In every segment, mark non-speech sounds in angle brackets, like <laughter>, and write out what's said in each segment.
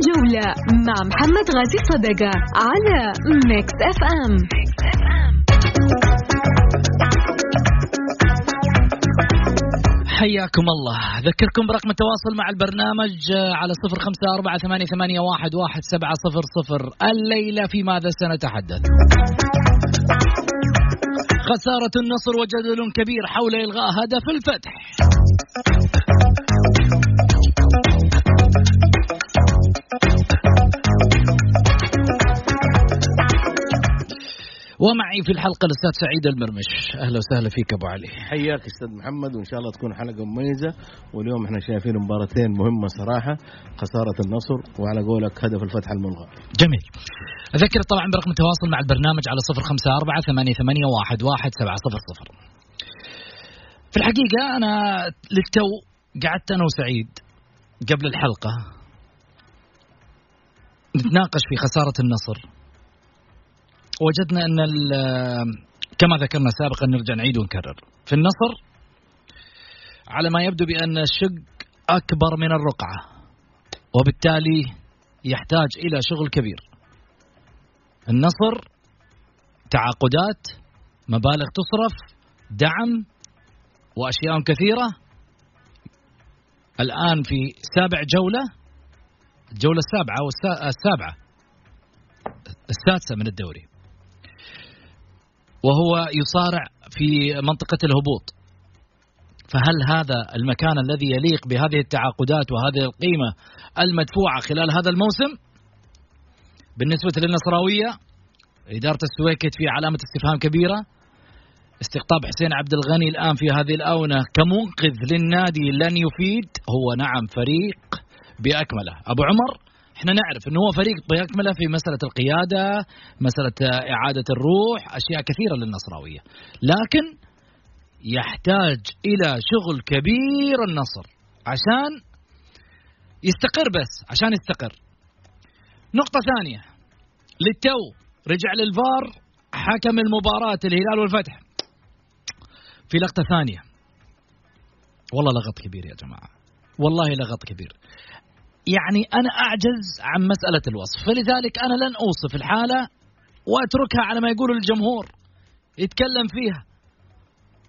الجولة مع محمد غازي صدقة على ميكس FM حياكم الله. أذكركم برقم التواصل مع البرنامج على صفر خمسة أربعة ثمانية, واحد سبعة صفر صفر. الليلة في ماذا سنتحدث؟ خسارة النصر وجدل كبير حول إلغاء هدف الفتح. ومعي في الحلقة الأستاذ سعيد المرمش. أهلا وسهلا فيك أبو علي. حياك أستاذ محمد وإن شاء الله تكون حلقة مميزة. واليوم إحنا شايفين مباراتين مهمة صراحة خسارة النصر وعلى قولك هدف الفتح الملغى. جميل. أذكر طبعا برقم التواصل مع البرنامج على صفر خمسة أربعة ثمانية, ثمانية واحد, واحد سبعة صفر صفر. في الحقيقة أنا للتو قعدت أنا وسعيد قبل الحلقة نتناقش في خسارة النصر. وجدنا ال- كما ذكرنا سابقا نرجع نعيد ونكرر. في النصر على ما يبدو بأن الشق أكبر من الرقعة وبالتالي يحتاج إلى شغل كبير. النصر تعاقدات مبالغ تصرف دعم وأشياء كثيرة. الآن في سابع جولة الجولة السابعة أو السا- السابعة السادسة من الدوري. وهو يصارع في منطقة الهبوط. فهل هذا المكان الذي يليق بهذه التعاقدات وهذه القيمة المدفوعة خلال هذا الموسم؟ بالنسبة للنصراوية إدارة السويكت في علامة استفهام كبيرة. استقطاب حسين عبد الغني الآن في هذه الآونة كمنقذ للنادي لن يفيد. هو نعم فريق بأكمله. أبو عمر؟ إحنا نعرف إنه هو فريق بأكمله في مسألة القيادة مسألة إعادة الروح أشياء كثيرة للنصراوية. لكن يحتاج إلى شغل كبير النصر عشان يستقر بس عشان يستقر. نقطة ثانية. للتو رجع للفار حكم المباراة الهلال والفتح. في لقطة ثانية. والله لغط كبير يا جماعة. والله لغط كبير. يعني أنا أعجز عن مسألة الوصف. فلذلك أنا لن أوصف الحالة وأتركها على ما يقول الجمهور يتكلم فيها.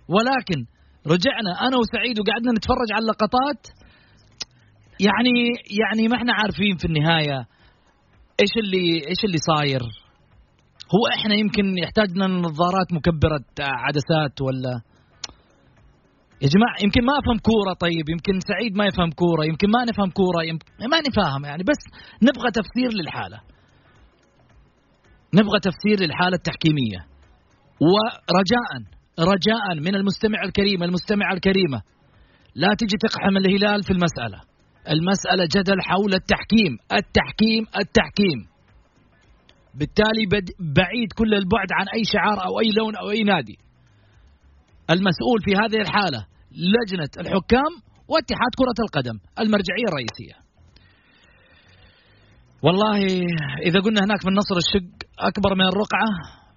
ولكن رجعنا أنا وسعيد وقعدنا نتفرج على اللقطات. يعني يعني ما إحنا عارفين في النهاية إيش اللي إيش اللي صاير. هو إحنا يمكن يحتاجنا نظارات مكبرة عدسات ولا يا جماعة يمكن ما أفهم كورة طيب يمكن سعيد ما يفهم كورة يمكن ما نفهم كورة يمكن ما نفهم يعني بس نبغى تفسير للحالة. نبغى تفسير للحالة التحكيمية. ورجاء رجاء من المستمع الكريم المستمعة الكريمة. لا تجي تقحم الهلال في المسألة. المسألة جدل حول التحكيم. التحكيم التحكيم. بالتالي بعيد كل البعد عن أي شعار أو أي لون أو أي نادي. المسؤول في هذه الحالة لجنة الحكام واتحاد كرة القدم المرجعية الرئيسية. والله إذا قلنا هناك من نصر الشق أكبر من الرقعة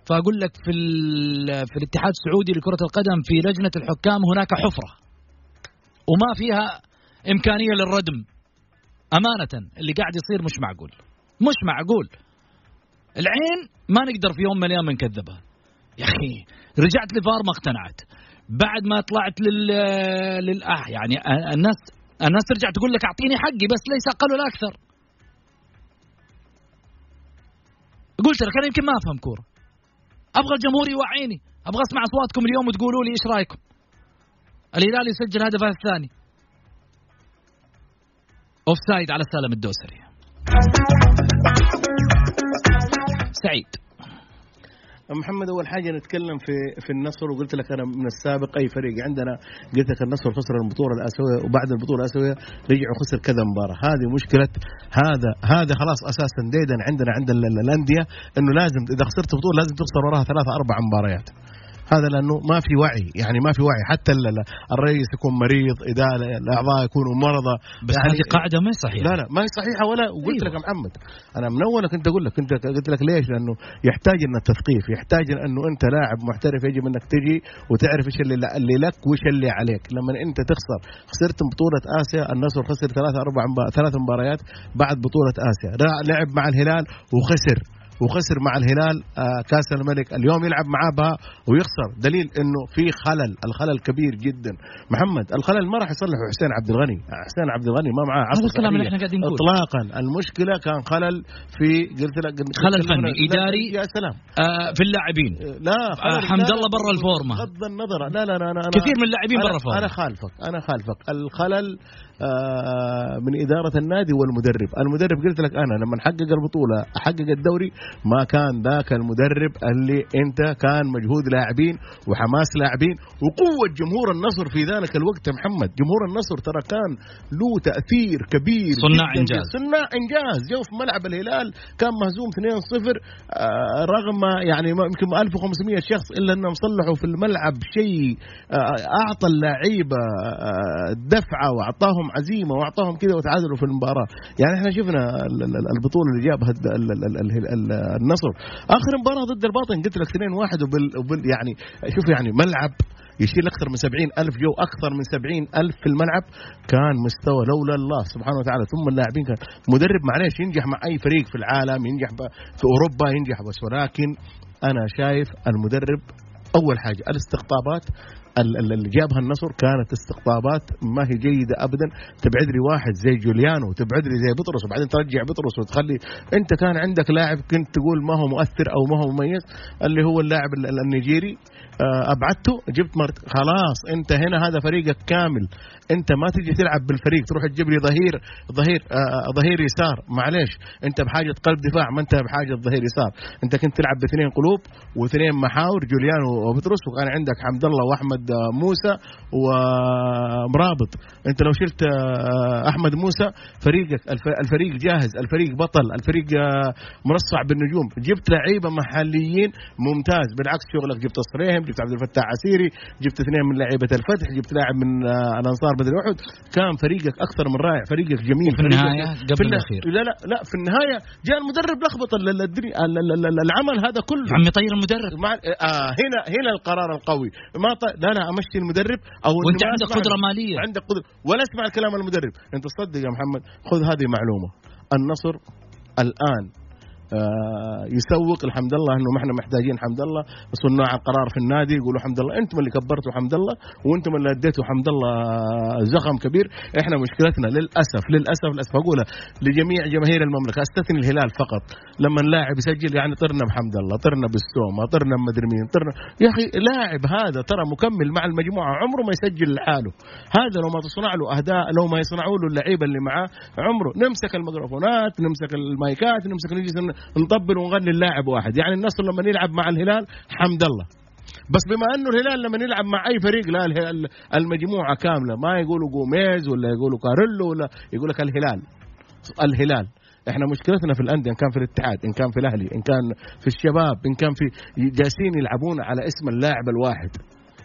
فأقول لك في, في الاتحاد السعودي لكرة القدم في لجنة الحكام هناك حفرة وما فيها إمكانية للردم. أمانة اللي قاعد يصير مش معقول. مش معقول. العين ما نقدر في يوم من الأيام نكذبها. يا أخي رجعت لفار ما اقتنعت. بعد ما طلعت لل للأه يعني الناس الناس ترجع تقول لك أعطيني حقي بس ليس أقل ولا أكثر. قلت لك أنا يمكن ما أفهم كورة. أبغى الجمهور يوعيني. أبغى أسمع أصواتكم اليوم وتقولوا لي إيش رأيكم. الهلال يسجل هدفه الثاني. offside على سالم الدوسري. سعيد. محمد أول حاجة نتكلم في في النصر وقلت لك أنا من السابق أي فريق عندنا. قلت لك النصر خسر البطولة الاسيويه وبعد البطولة الاسيويه رجع وخسر كذا مباراة. هذه مشكلة هذا هذا خلاص أساسا ديدا عندنا عند ال- ال- الأندية إنه لازم إذا خسرت بطولة لازم تخسر وراها ثلاثة أربع مباريات. هذا لأنه ما في وعي يعني ما في وعي. حتى ال- ال- الرئيس يكون مريض إذا الأعضاء يكونوا مرضى. بس يعني هذه قاعدة ما هي صحيحة. لا لا ما هي صحيحة ولا وقلت أيوة. لك محمد. أنا من اول كنت أقول لك كنت قلت لك ليش؟ لأنه يحتاج ان التثقيف يحتاج أنه أنت لاعب محترف يجب إنك تجي وتعرف إيش اللي, اللي لك وإيش اللي عليك. لما أنت تخسر خسرت بطولة آسيا النصر خسر ثلاث أربع ثلاث مباريات بعد بطولة آسيا. لعب مع الهلال وخسر. وخسر مع الهلال آه، كأس الملك. اليوم يلعب معاه بها ويخسر. دليل إنه في خلل الخلل كبير جدا. محمد الخلل ما راح يصلحه حسين عبد الغني. حسين عبد الغني ما معاه هذا الكلام اللي. إحنا قاعدين نقول اطلاقا. المشكلة كان خلل في قلت لك خلل فني، لا، إداري. يا سلام. آه في اللاعبين. لا آه، حمد الله برا الفورمة. بغض النظر. لا لا لا أنا كثير من اللاعبين برا الفورمة. أنا خالفك أنا خالفك. الخلل آه، من إدارة النادي والمدرب. المدرب قلت لك أنا لما نحقق البطولة احقق الدوري ما كان ذاك المدرب اللي انت كان مجهود لاعبين وحماس لاعبين وقوة جمهور النصر في ذلك الوقت يا محمد. جمهور النصر ترى كان له تأثير كبير صناع جداً. إنجاز. صناع إنجاز. جو في ملعب الهلال كان مهزوم 2-0 آه، رغم يعني يمكن 1500 شخص إلا إنهم صلحوا في الملعب شيء آه، أعطى اللعيبة آه، دفعة وأعطاهم عزيمة وأعطاهم كذا وتعادلوا في المباراة. يعني إحنا شفنا ال- ال- البطولة اللي جابها النصر. آخر مباراة ضد الباطن قلت لك 2-1 وبال, وبال يعني شوف يعني ملعب يشيل أكثر من سبعين ألف جو أكثر من سبعين ألف في الملعب. كان مستوى لولا الله سبحانه وتعالى. ثم اللاعبين كان مدرب معلش ينجح مع أي فريق في العالم ينجح في أوروبا ينجح بس. ولكن أنا شايف المدرب أول حاجة الاستقطابات ال- ال- اللي جابها النصر كانت استقطابات ما هي جيدة ابدا. تبعد لي واحد زي جوليانو وتبعد لي زي بطرس وبعدين ترجع بطرس وتخلي. أنت كان عندك لاعب كنت تقول ما هو مؤثر أو ما هو مميز اللي هو اللاعب ال- ال- النيجيري. أبعدته جبت مرت خلاص أنت هنا هذا فريقك كامل. أنت ما تجي تلعب بالفريق تروح تجيب لي ظهير ظهير آه، ظهير يسار. معليش أنت بحاجة قلب دفاع ما أنت بحاجة ظهير يسار. أنت كنت تلعب باثنين قلوب واثنين محاور جوليانو وبطرس وكان عندك حمد الله وأحمد آه، موسى ومرابط. أنت لو شلت آه، أحمد موسى فريقك الف- الفريق جاهز الفريق بطل الفريق آه، مرصع بالنجوم. جبت لعيبة محليين ممتاز. بالعكس شغلك جبت الصريهم جبت عبد الفتاح عسيري جبت اثنين من لعيبة الفتح جبت لاعب من آه، الأنصار بدر أحد. كان فريقك أكثر من رائع فريقك جميل. في النهاية قبل في الأخير. لا لا لا في النهاية جاء المدرب لخبط العمل هذا كله. عمي طير المدرب. مع آه هنا هنا القرار القوي. ما ط... لا لا أمشي المدرب أو وأنت عندك قدرة مالية. عندك قدرة. ولا اسمع الكلام المدرب. أنت تصدق يا محمد. خذ هذه معلومة. النصر الآن يسوق الحمد لله إنه ما إحنا محتاجين حمد الله صناع القرار في النادي يقولوا حمد الله أنتم اللي كبرتوا حمد الله وأنتم اللي أديتوا حمد الله زخم كبير. إحنا مشكلتنا للأسف للأسف للأسف اقولها لجميع جماهير المملكة أستثني الهلال فقط. لما اللاعب يسجل يعني طرنا بحمد الله طرنا بالسومة طرنا بمدري مين طرنا يا أخي لاعب هذا ترى مكمل مع المجموعة عمره ما يسجل لحاله. هذا لو ما تصنع له أهداف لو ما يصنعوا له اللعيبة اللي معاه عمره نمسك الميكروفونات نمسك المايكات نمسك نجلس نطبل ونغني اللاعب واحد. يعني النصر لما يلعب مع الهلال حمد الله. بس بما أنه الهلال لما يلعب مع أي فريق لا المجموعة كاملة. ما يقولوا جوميز ولا يقولوا كاريلو ولا يقول لك الهلال. الهلال. إحنا مشكلتنا في الأندية إن كان في الاتحاد إن كان في الأهلي إن كان في الشباب إن كان في جالسين يلعبون على اسم اللاعب الواحد.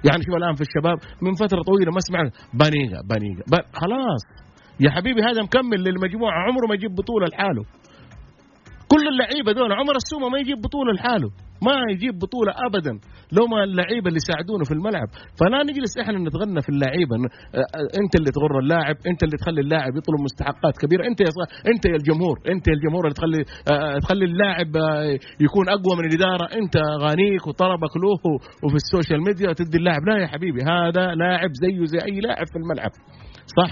يعني شوف الآن في الشباب من فترة طويلة ما سمعنا بانيجا بانيجا. خلاص. يا حبيبي هذا مكمل للمجموعة عمره ما يجيب بطولة لحاله. كل اللعيبة دول عمر السومة ما يجيب بطولة لحاله ما يجيب بطولة ابدا لو ما اللعيبة اللي يساعدونه في الملعب. فلا نجلس إحنا نتغنى في اللعيبة ن- آه، أنت اللي تغر اللاعب أنت اللي تخلي اللاعب يطلب مستحقات كبيرة أنت يا أنت يا الجمهور أنت يا الجمهور اللي تخلي آه، تخلي اللاعب آه، يكون أقوى من الإدارة. أغانيك وطلبك له وفي ال social media تدي اللاعب لا يا حبيبي هذا لاعب زيه زي أي لاعب في الملعب. صح؟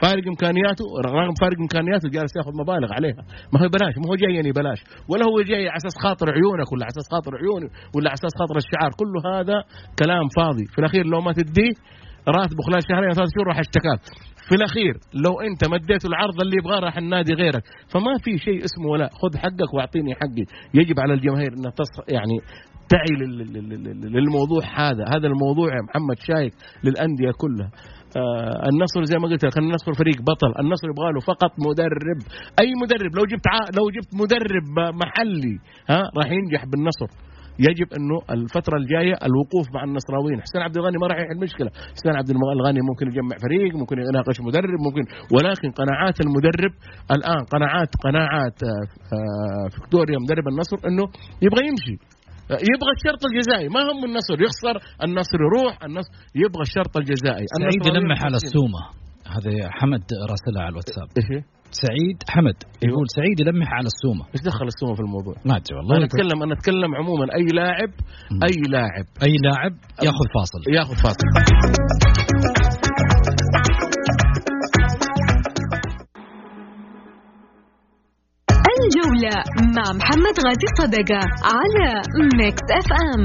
فارق إمكانياته رغم فارق إمكانياته جالس ياخذ مبالغ عليها. ما هو بلاش ما هو جايني بلاش. ولا هو جاي على أساس خاطر عيونك ولا على أساس خاطر عيوني ولا على أساس خاطر الشعار. كله هذا كلام فاضي. في الأخير لو ما تديه راتبه خلال شهرين ثلاث شهور راح اشتكاك. في الأخير لو أنت مديته العرض اللي يبغاه راح النادي غيرك. فما في شيء اسمه ولا. خذ حقك واعطيني حقي. يجب على الجماهير انها يعني تعي لل- لل- لل- للموضوع هذا. هذا الموضوع يا محمد شايك للأندية كلها. النصر زي ما قلت لك النصر فريق بطل. النصر يبغى له فقط مدرب. أي مدرب؟ لو جبت. لو جبت مدرب محلي ها راح ينجح بالنصر. يجب إنه الفترة الجاية الوقوف مع النصراويين. حسين عبد الغني ما راح يحل مشكلة. حسين عبد الغني ممكن يجمع فريق ممكن يناقش مدرب ممكن. ولكن قناعات المدرب الآن قناعات قناعات آه، آه، فيكتوريا مدرب النصر إنه يبغى يمشي. يبغى الشرط الجزائي. ما هم النصر؟ يخسر النصر يروح النصر يبغى الشرط الجزائي. سعيد يلمح على السومة. هذا حمد راسلها على الواتساب. إيش سعيد حمد. أيوه. يقول سعيد يلمح على السومة. إيش دخل السومة في الموضوع؟ ما أدري والله. أنا اتكلم أنا أتكلم عموما. أي لاعب أي لاعب. أي لاعب ياخذ فاصل. ياخذ فاصل. مع محمد غازي صدقة على Mix FM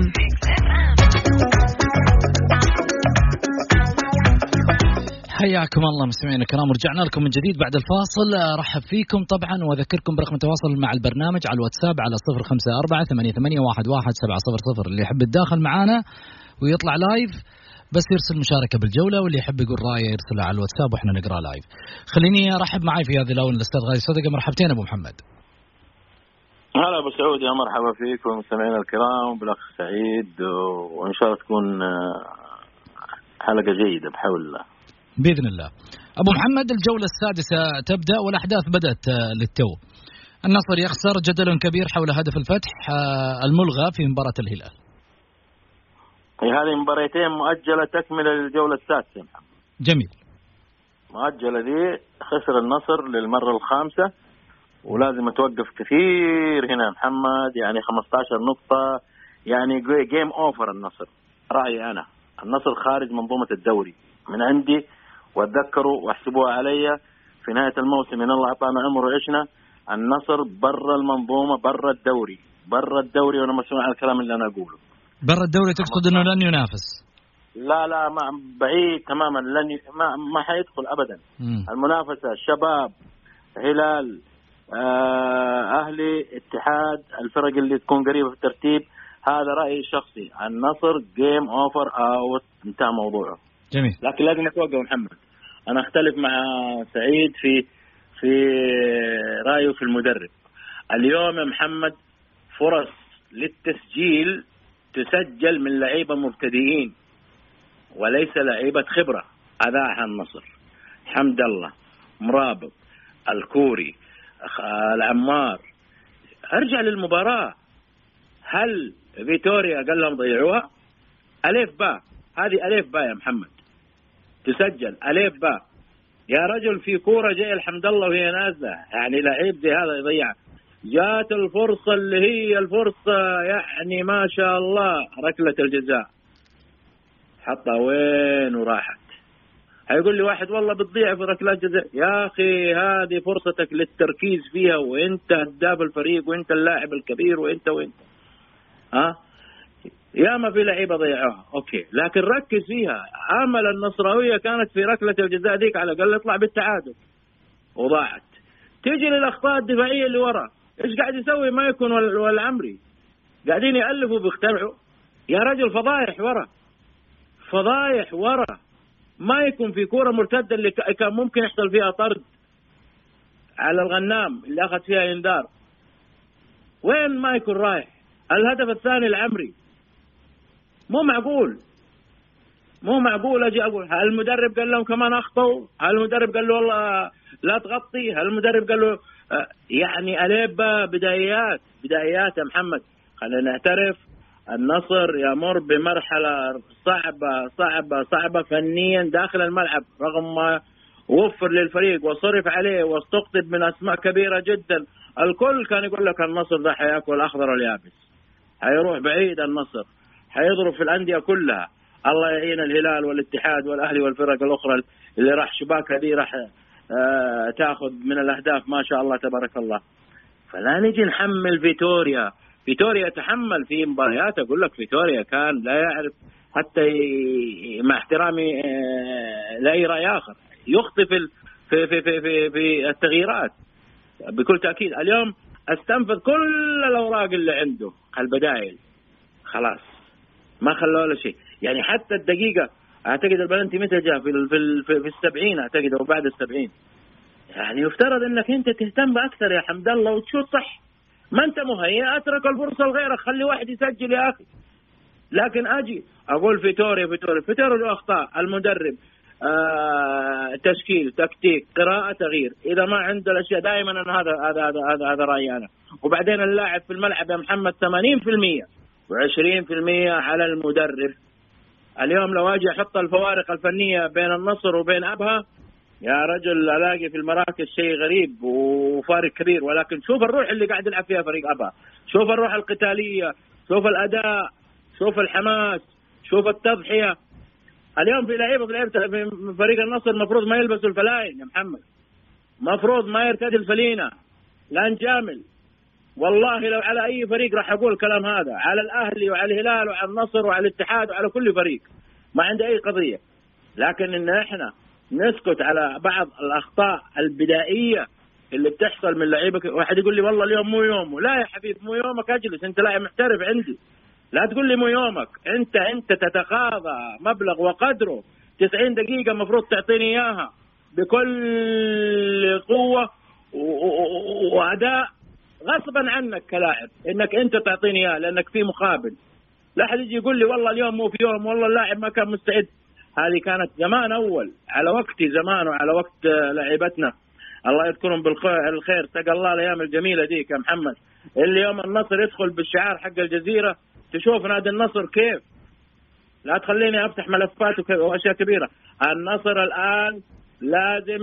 حياكم الله مستمعينا الكرام ورجعنا لكم من جديد بعد الفاصل أرحب فيكم طبعا وأذكركم برقم التواصل مع البرنامج على الواتساب على 054 88 11700 اللي يحب يتداخل معنا ويطلع لايف بس يرسل مشاركة بالجولة واللي يحب يقول رأيه يرسلها على الواتساب وإحنا نقرأ لايف. خليني أرحب معي في هذه الاونه الأستاذ غازي صدقة مرحبتين أبو محمد. هلا أبو سعود يا مرحبا فيكم مستمعينا الكرام وبالاخ سعيد وإن شاء الله تكون آه، حلقة جيدة بحول الله. بإذن الله. أبو محمد الجولة السادسة تبدأ والأحداث بدأت آه، للتو. النصر يخسر جدل كبير حول هدف الفتح آه، الملغى في مباراة الهلال. هذه مباريتين مؤجلة تكملة للجولة السادسة جميل. مؤجلة دي خسر النصر للمرة الخامسة ولازم توقف كثير هنا محمد يعني 15 نقطة يعني game over النصر رأيي أنا. النصر خارج منظومة الدوري. من عندي واتذكروا واحسبوها علي في نهاية الموسم إن الله أعطانا عمر وعشنا النصر برا المنظومة برا الدوري. برا الدوري وأنا مسؤول عن الكلام اللي أنا أقوله. برا الدوري تقصد إنه لن ينافس. لا لا ما بعيد تماما لن ي... ما ما حيدخل ابدا. مم. المنافسة شباب هلال أهلي اتحاد الفرق اللي تكون قريبة في الترتيب هذا رأيي الشخصي. النصر game over out انتهى موضوعه. جميل. لكن لازم اتوقف محمد. أنا أختلف مع سعيد في في رأيه في المدرب. اليوم يا محمد فرص للتسجيل تسجل من لعيبة مبتدئين وليس لعيبة خبرة. أذاعها النصر. حمد الله مرابط الكوري العمار. ارجع للمباراة. هل فيتوريا قال لهم ضيعوها؟ الف باء هذه الف باء يا محمد. تسجل. الف باء يا رجل في كورة جاي الحمد الله وهي نازلة. يعني لعيب زي هذا يضيع. جات الفرصة اللي هي الفرصة. يعني ما شاء الله. ركلة الجزاء. حطها وين وراحت. هيقول لي واحد والله بتضيع في ركلات جزاء يا أخي هذه فرصتك للتركيز فيها وأنت هداف الفريق وأنت اللاعب الكبير وأنت وانت ها؟ يا ما في لعيبة ضيعوها. أوكي لكن ركز فيها. امل النصراوية كانت في ركلة الجزاء ذيك على الأقل اطلع بالتعادل. وضاعت. تيجي للأخطاء الدفاعية اللي ورا إيش قاعد يسوي ما يكون وال- والعمري؟ قاعدين يألفوا بيخترعوا يا رجل فضايح ورا فضايح ورا. ما يكون في كورة مرتدة اللي كان ممكن يحصل فيها طرد على الغنام اللي أخذ فيها انذار وين ما يكون رايح؟ الهدف الثاني العمري. مو معقول. مو معقول أجي أقول هل المدرب قال لهم كمان اخطوا؟ هل المدرب قال له والله لا تغطي؟ هل المدرب قال له آه، يعني اليبا بدايات بدايات يا محمد. خلينا نعترف. النصر يمر بمرحلة صعبة صعبة صعبة فنيا داخل الملعب رغم ما وفر للفريق وصرف عليه واستقطب من أسماء كبيرة جدا. الكل كان يقول لك النصر ده حيأكل الاخضر واليابس حيروح بعيد النصر حيضرب في الأندية كلها. الله يعين الهلال والاتحاد والأهلي والفرق الأخرى اللي راح شباكها دي راح آه تأخذ من الأهداف. ما شاء الله تبارك الله. فلا نجي نحمل فيتوريا. فيتوريا تحمل في مباريات أقول لك فيتوريا كان لا يعرف حتى. مع احترامي آه، لأي رأي آخر. يخطي في في في في في, في التغييرات. بكل تأكيد اليوم استنفذ كل الأوراق اللي عنده. البدائل. خلاص. ما خلوا ولا شيء. يعني حتى الدقيقة أعتقد البلنتي متى جاء؟ في ال- في ال- في السبعين أعتقد أو بعد السبعين. يعني يفترض إنك أنت تهتم أكثر يا حمد الله وتشوت صح. ما انت مهيئ أترك الفرصة لغيرك خلي واحد يسجل يا أخي. لكن أجي أقول فيتوريا فيتوريا فيتوريا له اخطاء المدرب آه تشكيل تكتيك قراءة تغيير. إذا ما عنده الأشياء دائما أنا هذا هذا هذا هذا, هذا رأيي أنا. وبعدين اللاعب في الملعب يا محمد 80% و20% على المدرب. اليوم لو أجي أحط الفوارق الفنية بين النصر وبين أبها يا رجل الاقي في المراكز شيء غريب وفارق كبير ولكن شوف الروح اللي قاعد يلعب فيها فريق ابها شوف الروح القتالية شوف الأداء شوف الحماس شوف التضحية. اليوم في لعيبة في لعيبة في فريق النصر المفروض ما يلبسوا الفلاين يا محمد. مفروض ما يرتدي الفلينة. لا نجامل والله لو على أي فريق راح أقول الكلام هذا على الأهلي وعلى الهلال وعلى النصر وعلى الاتحاد وعلى كل فريق. ما عندي أي قضية. لكن إن إحنا نسكت على بعض الأخطاء البدائية اللي بتحصل من لعيبه واحد يقول لي والله اليوم مو يومه. لا يا حبيبي مو يومك أجلس. أنت لاعب محترف عندي. لا تقول لي مو يومك. أنت أنت تتقاضى مبلغ وقدره. 90 دقيقة المفروض تعطيني إياها بكل قوة وأداء غصبا عنك كلاعب. إنك أنت تعطيني اياه لأنك في مقابل. لا أحد يجي يقول لي والله اليوم مو في يوم والله اللاعب ما كان مستعد. هذه كانت زمان أول على وقتي زمان وعلى وقت لعيبتنا الله يذكرهم بالخير تقى الله الأيام الجميلة ديك يا محمد. اللي يوم النصر يدخل بالشعار حق الجزيرة تشوف نادي النصر كيف. لا تخليني أفتح ملفات وأشياء كبيرة. النصر الآن لازم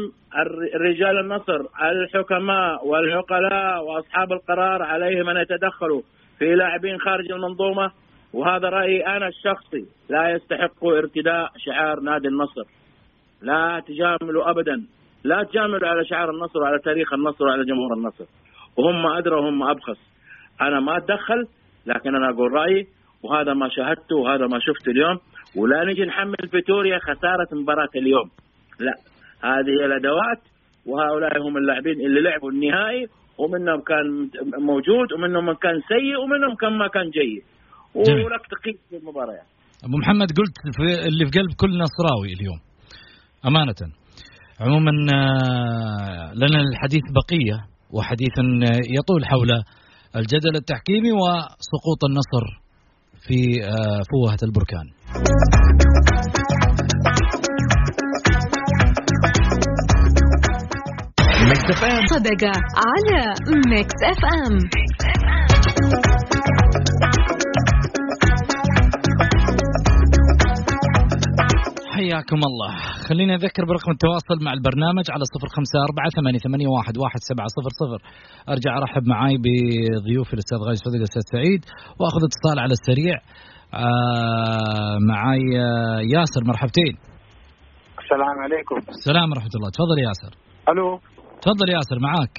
رجال النصر الحكماء والعقلاء وأصحاب القرار عليهم أن يتدخلوا في لاعبين خارج المنظومة. وهذا رأيي أنا الشخصي. لا يستحق ارتداء شعار نادي النصر. لا تجاملوا ابدا. لا تجاملوا على شعار النصر وعلى تاريخ النصر وعلى جمهور النصر. وهم أدرى وهم أبخس. أنا ما أتدخل لكن أنا أقول رأيي وهذا ما شاهدته وهذا ما شفته اليوم. ولا نجي نحمل فيتوريا خسارة مباراة اليوم. لا. هذه الأدوات وهؤلاء هم اللاعبين اللي لعبوا النهائي ومنهم كان موجود ومنهم من كان سيء ومنهم كان ما كان جيد. ولك تقييم في المباريات أبو محمد قلت في اللي في قلب كل نصراوي اليوم. أمانة. عموما آه، لنا الحديث بقية وحديث يطول حول الجدل التحكيمي وسقوط النصر في آه، فوهة البركان. Mix FM صدقة على Mix FM. حياكم الله. خليني أذكر برقم التواصل مع البرنامج على صفر خمسة أربعة ثمانية, ثمانية واحد, واحد سبعة صفر صفر. أرجع أرحب معاي بضيوفي الأستاذ غايز صدق الأستاذ سعيد وأخذ اتصال على السريع. آه معاي آه ياسر مرحبتين. السلام عليكم. السلام ورحمة الله. تفضل ياسر. ألو. تفضل ياسر معاك.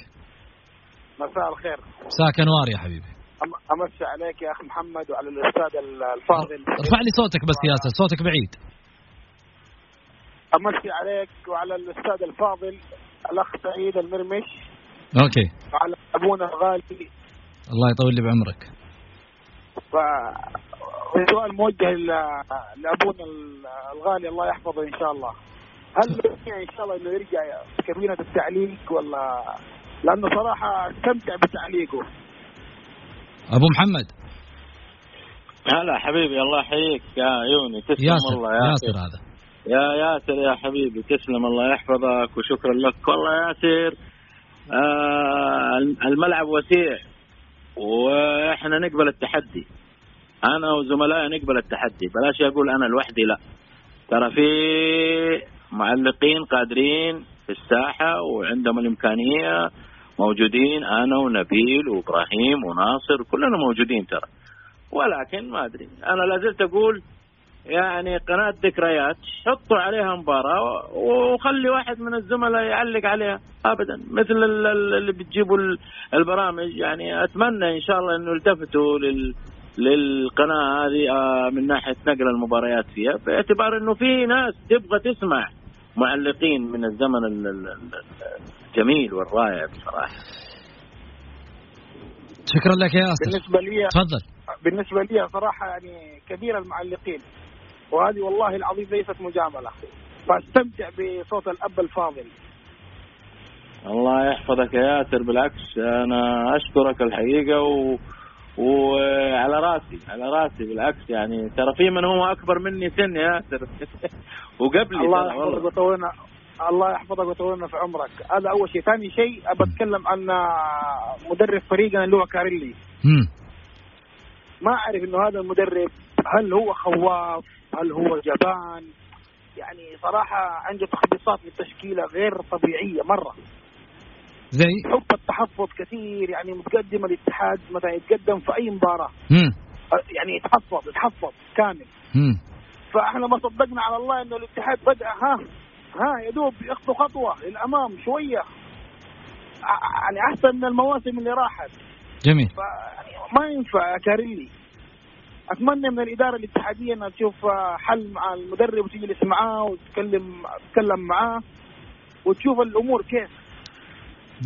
مساء الخير. مساك أنوار يا حبيبي. أمسي عليك يا اخ محمد وعلى الأستاذ الفاضل. ارفع لي صوتك بس ياسر صوتك بعيد. امسي عليك وعلى الأستاذ الفاضل الأخ سعيد المرمش. أوكي. وعلى أبونا الغالي. الله يطول لي بعمرك. ف سؤال موجه لأبونا الغالي الله يحفظه إن شاء الله. هل إن شاء الله إنه يرجع كابينة التعليق ولا؟ لأنه صراحة أستمتع بتعليقه. أبو محمد. هلا حبيبي الله يحييك. يا عيوني تسلم ياسر الله يا ياسر هذا. يا ياسر يا حبيبي تسلم. الله يحفظك وشكرا لك. والله ياسر آه الملعب وسيع وإحنا نقبل التحدي. أنا وزملائي نقبل التحدي. بلاش أقول أنا لوحدي لا. ترى في معلقين قادرين في الساحة وعندهم الإمكانية موجودين أنا ونبيل وإبراهيم وناصر كلنا موجودين ترى. ولكن ما أدري. أنا لازلت أقول يعني قناة ذكريات حطوا عليها مباراة وخلي واحد من الزملاء يعلق عليها ابدا مثل اللي بتجيبوا البرامج يعني أتمنى إن شاء الله إنه يلتفتوا لل للقناة هذه آه، من ناحية نقل المباريات فيها باعتبار إنه في ناس تبغى تسمع معلقين من الزمن الجميل والرائع بصراحة. شكرا لك يا ياسر. بالنسبة لي تفضل. بالنسبة لي صراحة يعني كبير المعلقين وهذه والله العظيم ليست مجاملة. فاستمتع بصوت الأب الفاضل. الله يحفظك يا ياسر بالعكس أنا أشكرك الحقيقة و... وعلى رأسي على رأسي بالعكس يعني. ترى في من هو أكبر مني سن يا ياسر. <laughs> وقبلي الله يحفظك ويطولنا الله يحفظك ويطولنا في عمرك. هذا أول شيء. ثاني شيء أبى أتكلم عن مدرب فريقنا اللي هو كاريلي. ما أعرف إنه هذا المدرب هل هو خواف؟ هل هو جبان؟ يعني صراحة عنده تخبيصات للتشكيلة غير طبيعية مرة. زي؟ حب التحفظ كثير يعني متقدم الاتحاد مثلا يتقدم في أي مباراة. مم. يعني يتحفظ يتحفظ كامل. مم. فإحنا ما صدقنا على الله إنه الاتحاد بدأ ها ها يا دوب يخطو خطوة للأمام شوية. يعني أحسن من المواسم اللي راحت. جميل. فيعني ما ينفع كاريلي أتمنى من الإدارة الاتحادية انها تشوف آه، حل مع المدرب وتجلس معاه وتتكلم تتكلم معاه وتشوف الأمور كيف.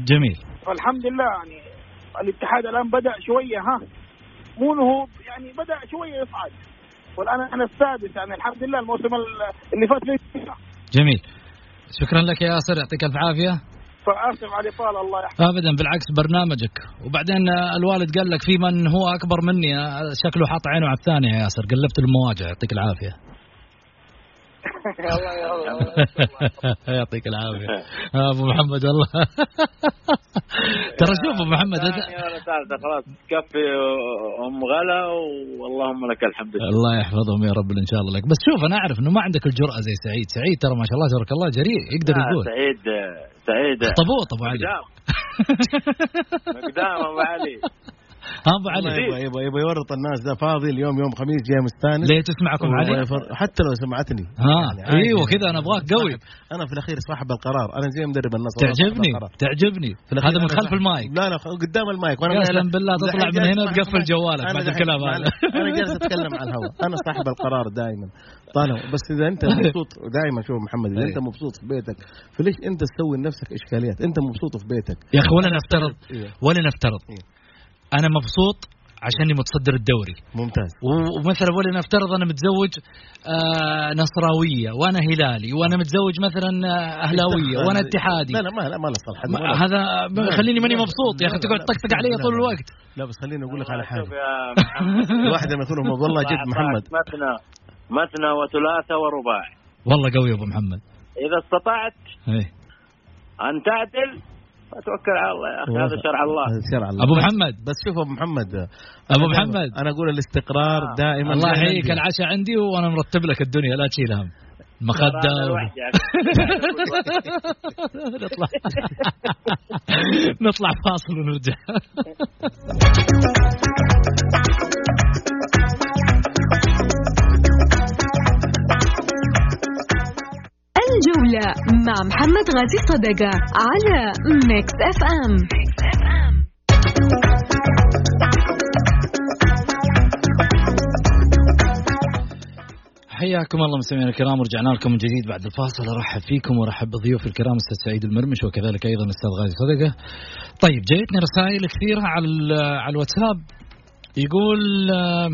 جميل. فالحمد لله يعني الاتحاد الآن بدأ شوية ها. مو نهوض يعني بدأ شوية يصعد. والآن إحنا السادس يعني الحمد لله الموسم ال- اللي فات جميل. شكرا لك يا ياسر يعطيك ألف عافية. فآسف على الاطاله الله يحفظك. ابدا بالعكس برنامجك. وبعدين الوالد قال لك في من هو أكبر مني شكله حاط عينه على الثاني يا ياسر قلبت المواجع يعطيك العافية. <laughs> يعطيك العافية. آه، أبو محمد والله <laughs> ترى شوف أبو محمد خلاص تكفي أم غلا واللهم لك الحمد. لله الله يحفظهم يا رب إن شاء الله لك. بس شوف أنا أعرف إنه ما عندك الجرأة زي سعيد. سعيد ترى ما شاء الله تبارك الله جريء يقدر يقول. سعيد سعيد. اخطبوط ابو علي. مقدام أبو علي. <laughs> أبو علي يبغى يبغى يبغى يورط الناس ده فاضي اليوم يوم خميس جاي مستانس ليه تسمعكم علي؟ حتى لو سمعتني ها يعني. أيوه كذا أنا أبغاك قوي أنا في الأخير صاحب القرار أنا زي مدرب النصر تعجبني. تعجبني هذا من خلف المايك لا لا قدام المايك وأنا قسما بالله تطلع من هنا تقفل. جوالك بعد الكلام هذا أنا جالس أتكلم على الهواء أنا صاحب القرار دائما طالما بس إذا أنت <laughs> مبسوط دائما شوف محمد إذا. أنت مبسوط في بيتك فليش أنت تسوي لنفسك إشكاليات أنت مبسوط في بيتك يا أخي ولا نفترض إيه. ولا نفترض إيه. أنا مبسوط عشاني متصدر الدوري. ممتاز. ومثلا ولا نفترض أنا متزوج آه نصراوية وأنا هلالي وأنا متزوج مثلا آه، أهلاوية لا، وأنا اتحادي. لا لا ما لا ما له هذا خليني ماني مبسوط يا أخي تقعد تطقطق علي طول. الوقت. لا بس خليني أقول لك على شوف حاجة يكون هو والله جد <laughs> محمد. مثنى مثنى وثلاثة ورباع والله قوي يا أبو محمد. إذا استطعت إيه. أن تعدل فتوكل على الله يا أخي هذا شرع الله. شرع الله. أبو محمد. بس شوف أبو محمد. أبو محمد. أنا أقول الاستقرار آه. دائما الله يحييك. العشاء عندي وأنا مرتب لك الدنيا لا تشيل هم. و... عشان- <laughs> نطلع. <laughs> نطلع فاصل ونرجع. <laughs> الجولة مع محمد غازي صدقة على Mix FM حياكم الله مستمعينا الكرام ورجعنا لكم من جديد بعد الفاصل. أرحب فيكم وأرحب بضيوف الكرام أستاذ سعيد المرمش وكذلك أيضا أستاذ غازي صدقة. طيب جايتني رسائل كثيرة على على الواتساب. يقول آه،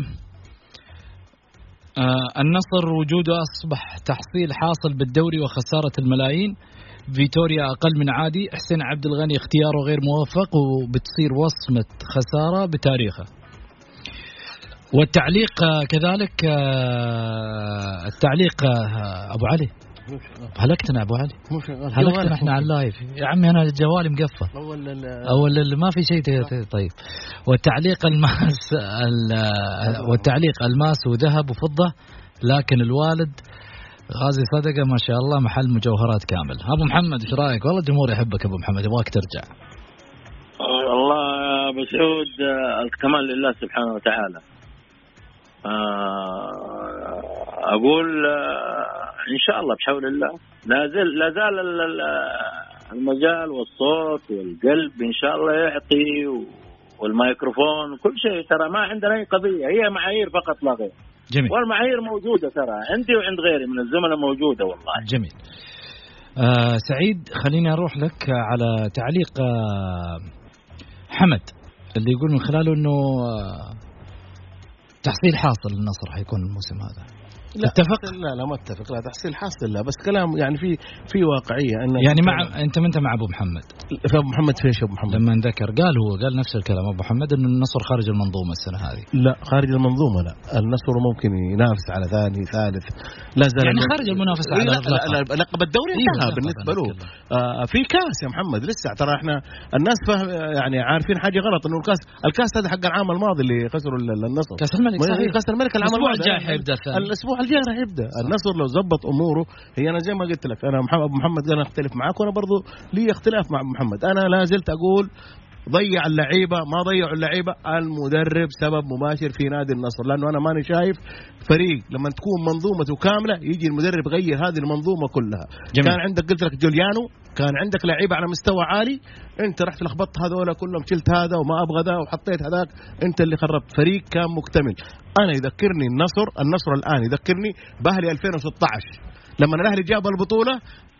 النصر وجوده أصبح تحصيل حاصل بالدوري وخسارة الملايين. فيتوريا أقل من عادي. حسين عبد الغني اختياره غير موفق وبتصير وصمة خسارة بتاريخه. والتعليق آه، كذلك آه، التعليق آه، أبو هلكتنا أبو علي؟ مو شغال. هلكتنا إحنا على اللايف. يا عمي أنا جوالي مقفل. أول ال- أول اللي ما في شيء ت- ت- طيب. والتعليق الماس ال- والتعليق الماس وذهب وفضة لكن الوالد غازي صدقة ما شاء الله محل مجوهرات كامل. أبو محمد إيش رأيك؟ والله الجمهور يحبك أبو محمد يبغاك ترجع. والله يا أبو سعود الكمال لله سبحانه وتعالى. آه، أقول آه، إن شاء الله بحول الله. لا زال لا زال ال- ال- المجال والصوت والقلب إن شاء الله يعطي والميكروفون كل شيء. ترى ما عندنا أي قضية هي معايير فقط لا غير. جميل. والمعايير موجودة ترى عندي وعند غيري من الزملاء موجودة والله. جميل. آه سعيد خليني أروح لك على تعليق آه حمد اللي يقول من خلاله إنه آه تحصيل حاصل للنصر حيكون الموسم هذا. لا تتفق؟ لا لا ما اتفق لا تحصيل حاصل لا بس كلام يعني في في واقعية أن يعني مع أنت ما أنت مع أبو محمد ابو محمد فيش أبو محمد لما ذكر قال هو قال نفس الكلام أبو محمد إنه النصر خارج المنظومة السنة هذه لا خارج المنظومة لا النصر ممكن ينافس على ثاني ثالث لا زال يعني خارج المنافسة على لا, لا. لا لقب الدوري أيوة، انتهى بالنسبة له. آه في كاس يا محمد لسه ترى إحنا الناس فاهم يعني عارفين حاجة غلط إنه الكاس الكاس هذا حق العام الماضي اللي خسروا ال- النصر كاس الملك صحيح كاس الملك العام الماضي. الجاي حيبدأ الثاني. الأسبوع الجاي راح يبدا النصر لو زبط أموره هي أنا زي ما قلت لك أنا محمد أبو محمد قال أنا أختلف معاك وأنا برضو لي اختلاف مع محمد. أنا لا زلت أقول ضيع اللعيبة ما ضيعوا اللعيبة المدرب سبب مباشر في نادي النصر لأنه أنا ماني شايف فريق لما تكون منظومته كاملة يجي المدرب يغير هذه المنظومة كلها. جميل. كان عندك قلت لك جوليانو كان عندك لعيبة على مستوى عالي انت رحت لخبطت هذول كلهم شلت هذا وما أبغى ذا وحطيت هذاك انت اللي خربت. فريق كان مكتمل. أنا يذكرني النصر النصر الآن يذكرني بأهلي 2016 لما الأهلي جاب البطولة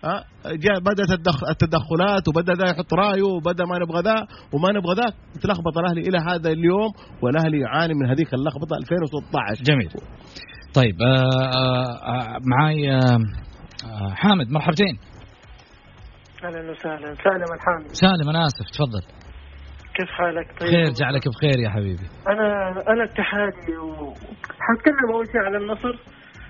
ها، جاء بدات التدخلات وبدأ ذا يحط رأيه وبدأ ما نبغى ذا وما نبغى ذا تلخبط الأهلي إلى هذا اليوم والأهلي يعاني من هذيك اللخبطة 2016 جميل. طيب آه آه آه معاي آه آه حامد مرحبتين. أهلا وسهلا. سالم الحامد. سالم أنا آسف. تفضل. كيف حالك؟ طيب. خير جعلك بخير يا حبيبي. أنا أنا اتحادي وحتكلم أول شيء على النصر.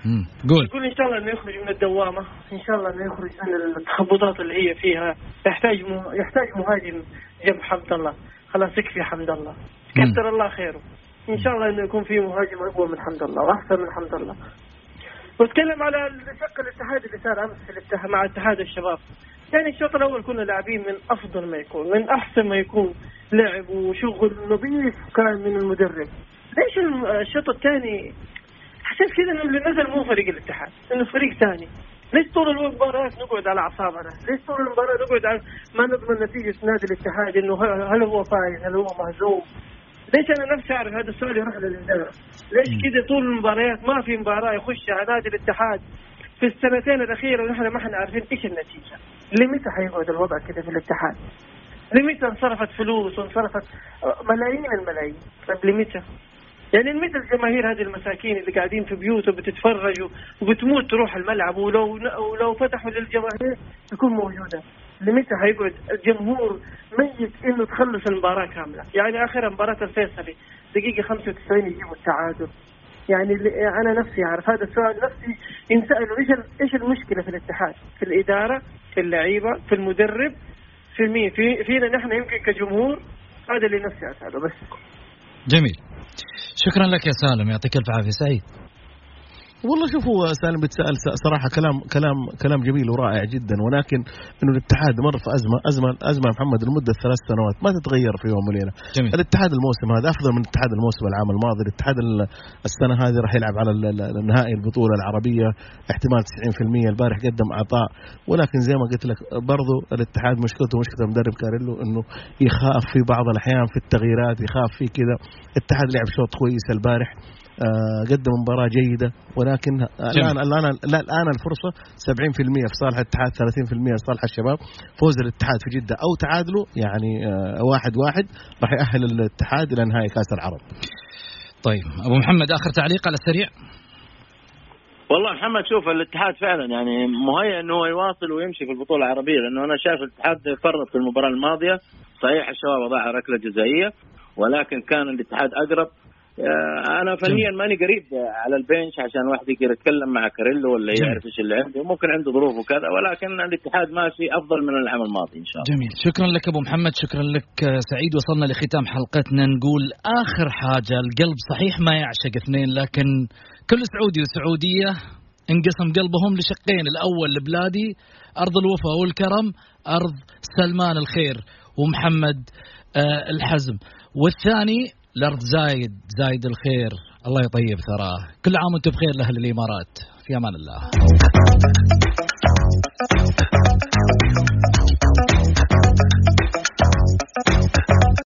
مم. قول. يقول إن شاء الله إنه يخرج من الدوامة. إن شاء الله إنه يخرج من التخبطات اللي هي فيها. يحتاج م... يحتاج مهاجم جنب حمد الله. خلاص يكفي حمد الله. كثر الله خيره. إن شاء الله إنه يكون في مهاجم أقوى من حمد الله وأحسن من حمد الله. وأتكلم على شق الاتحاد اللي صار أمس مع اتحاد الشباب. يعني الشوط الأول كنا لاعبين من أفضل ما يكون من أحسن ما يكون لعب وشغل نظيف كان من المدرب ليش الشوط الثاني حسيت كذا إنه اللي نزل مو فريق الاتحاد إنه فريق ثاني ليش طول المباراة نقعد على أعصابنا؟ ليش طول المباراة نقعد على ما نضمن نتيجة نادي الاتحاد إنه هل هل هو فايز؟ هل هو مهزوم؟ ليش أنا نفسي اعرف هذا السؤال يروح للإدارة؟ ليش كذا طول المباريات ما في مباراة يخشها نادي الاتحاد في السنتين الأخيرة ونحن ما إحنا عارفين إيش النتيجة؟ لمتى حيقعد الوضع كذا في الاتحاد؟ لمتى انصرفت فلوس وانصرفت ملايين الملايين؟ طيب لمتى؟ يعني لمتى الجماهير هذه المساكين اللي قاعدين في بيوتهم بتتفرج وبتموت تروح الملعب ولو ولو فتحوا للجماهير تكون موجودة لمتى حيقعد الجمهور ميت إنه تخلص المباراة كاملة يعني آخر مباراة الفيصلي دقيقة 95 يجيبوا التعادل يعني أنا نفسي أعرف. هذا السؤال نفسي ينسالوا إيش إيش المشكلة في الاتحاد؟ في الإدارة، في اللعيبة، في المدرب، في مين؟ في فينا نحن يمكن كجمهور؟ هذا اللي نفسي أسأله بس. جميل. شكرا لك يا سالم. يعطيك ألف عافية. سعيد. والله شوف هو سالم بتسأل صراحة كلام كلام كلام جميل ورائع جدا ولكن إنه الاتحاد مر في أزمة أزمة أزمة محمد لمدة ثلاث سنوات ما تتغير في يوم وليلة. جميل. الاتحاد الموسم هذا أفضل من الاتحاد الموسم العام الماضي. الاتحاد ال- السنة هذه راح يلعب على النهائي البطولة العربية احتمال 90% البارح قدم عطاء. ولكن زي ما قلت لك برضو الاتحاد مشكلته مشكلة المدرب كاريلو إنه يخاف في بعض الأحيان في التغييرات يخاف في كذا. الاتحاد لعب شوط كويس البارح. قدم مباراة جيدة ولكن الان الان لا الآن الفرصة 70% في صالح الاتحاد 30% في صالح الشباب. فوز الاتحاد في جدة أو تعادله يعني آه واحد واحد راح يأهل الاتحاد إلى نهائي كأس العرب. طيب أبو محمد آخر تعليق على السريع. والله محمد شوف الاتحاد فعلا يعني مهيأ إنه هو يواصل ويمشي في البطولة العربية لأنه أنا شايف الاتحاد فرط في المباراة الماضية. صحيح الشباب اضاع ركلة جزائية ولكن كان الاتحاد أقرب. آه، أنا فنيا ماني قريب على البنش عشان واحد يقدر يتكلم مع كاريلو ولا. يعرف إيش اللي عنده. ممكن عنده ظروف وكذا ولكن الاتحاد ماشي أفضل من العام الماضي إن شاء الله. جميل. شكرا لك أبو محمد شكرا لك آه، سعيد. وصلنا لختام حلقتنا. نقول آخر حاجة القلب صحيح ما يعشق اثنين لكن كل سعودي وسعودية انقسم قلبهم لشقين. الأول لبلادي أرض الوفاء والكرم أرض سلمان الخير ومحمد آه، الحزم. والثاني الأرض زايد زايد الخير. الله يطيب ثراه. كل عام وأنتم بخير لأهل الإمارات. في أمان الله.